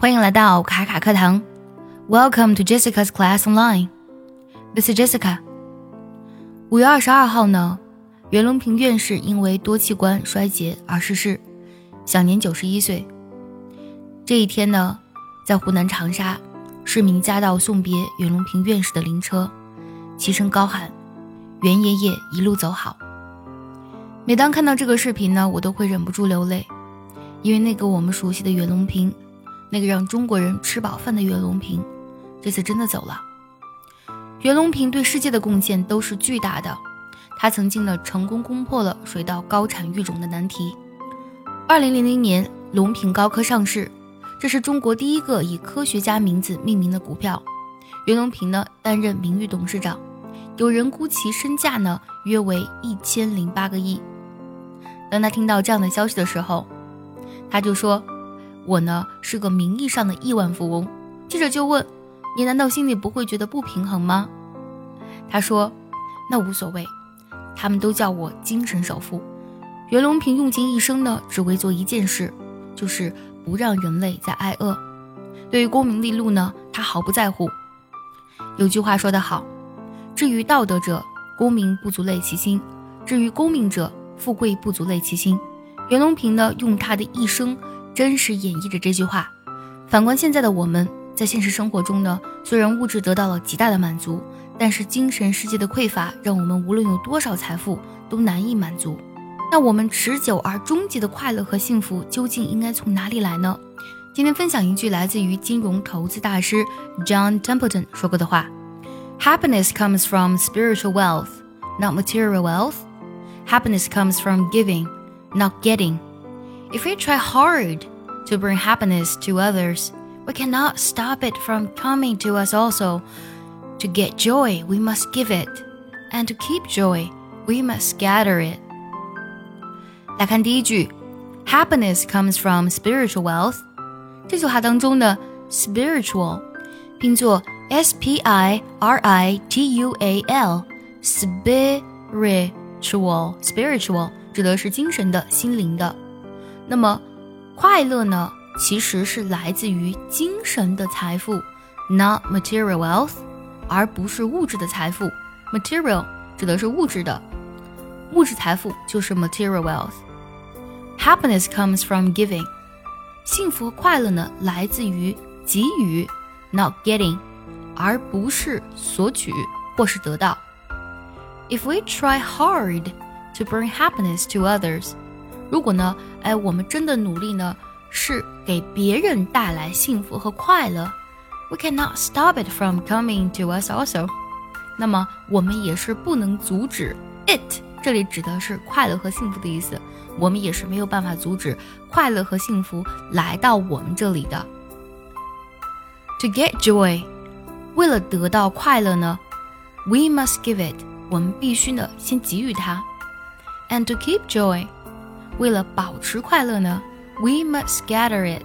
欢迎来到卡卡课堂，Welcome to Jessica's class online. This is Jessica. 五月二十二号呢，袁隆平院士因为多器官衰竭而逝世，享年九十一岁。这一天呢，在湖南长沙，市民夹道送别袁隆平院士的灵车，齐声高喊：“袁爷爷一路走好。”每当看到这个视频呢，我都会忍不住流泪，因为那个我们熟悉的袁隆平。那个让中国人吃饱饭的袁隆平，这次真的走了。袁隆平对世界的贡献都是巨大的，他曾经呢成功攻破了水稻高产育种的难题。二零零零年，隆平高科上市，这是中国第一个以科学家名字命名的股票。袁隆平呢担任名誉董事长，有人估其身价呢约为一千零八个亿。当他听到这样的消息的时候，他就说。我呢是个名义上的亿万富翁，记者就问：“你难道心里不会觉得不平衡吗？”他说：“那无所谓，他们都叫我精神首富。”袁隆平用尽一生呢，只为做一件事，就是不让人类再挨饿。对于功名利禄呢，他毫不在乎。有句话说得好：“至于道德者，功名不足累其心；至于功名者，富贵不足累其心。”袁隆平呢，用他的一生。真实演绎着这句话。反观现在的我们，在现实生活中呢，虽然物质得到了极大的满足，但是精神世界的匮乏，让我们无论有多少财富都难以满足。那我们持久而终极的快乐和幸福，究竟应该从哪里来呢？今天分享一句来自于金融投资大师 John Templeton 说过的话：“Happiness comes from spiritual wealth, not material wealth. Happiness comes from giving, not getting.” If we try hard to bring happiness to others, we cannot stop it from coming to us also. To get joy, we must give it, and to keep joy, we must scatter it. 来看第一句，Happiness comes from spiritual wealth。这句话当中的 spiritual 拼作 s p i r i t u a l，spiritual spiritual 指的是精神的、心灵的。那么， 快乐呢，其实是来自于精神的财富，not material wealth，而不是物质的财富。material 指的是物质的，物质财富就是 material wealth。Happiness comes from giving，幸福和快乐呢，来自于给予，not getting，而不是索取或是得到。If we try hard to bring happiness to others， 如果呢，哎，我们真的努力呢，是给别人带来幸福和快乐，we cannot stop it from coming to us also。那么我们也是不能阻止 it，这里指的是快乐和幸福的意思，我们也是没有办法阻止快乐和幸福来到我们这里的。To get joy，为了得到快乐呢，we must give it，我们必须呢先给予它，and to keep joy。为了保持快乐呢，we must scatter it。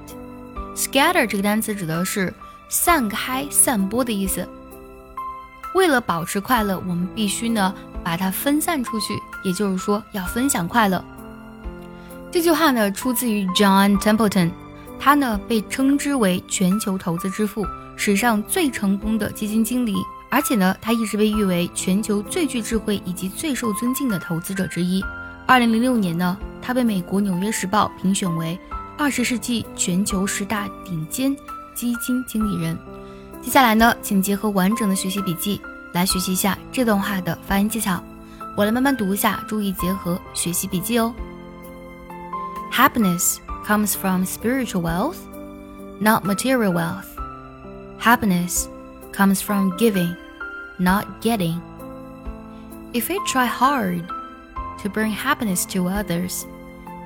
scatter 这个单词指的是散开、散播的意思。为了保持快乐，我们必须呢把它分散出去，也就是说要分享快乐。这句话呢出自于 John Templeton，他呢被称之为全球投资之父，史上最成功的基金经理，而且呢他一直被誉为全球最具智慧以及最受尊敬的投资者之一。二零零六年呢。他被美国《纽约时报》评选为二十世纪全球十大顶尖基金经理人。接下来呢，请结合完整的学习笔记来学习一下这段话的发音技巧。我来慢慢读一下，注意结合学习笔记哦。Happiness comes from spiritual wealth, not material wealth. Happiness comes from giving, not getting. If we try hard to bring happiness to others,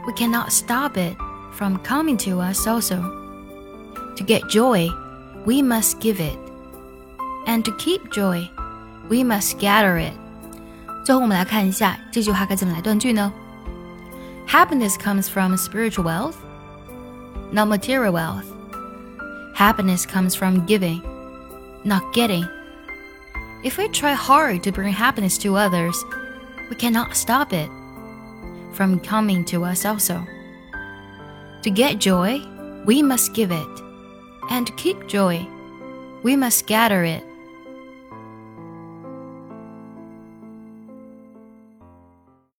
we cannot stop it from coming to us also. To get joy, we must give it. And to keep joy, we must scatter it. 最后我们来看一下这句话该怎么来断句呢？Happiness comes from spiritual wealth, not material wealth. Happiness comes from giving, not getting. If we try hard to bring happiness to others, we cannot stop it from coming to us also. To get joy, we must give it, And to keep joy, we must gather it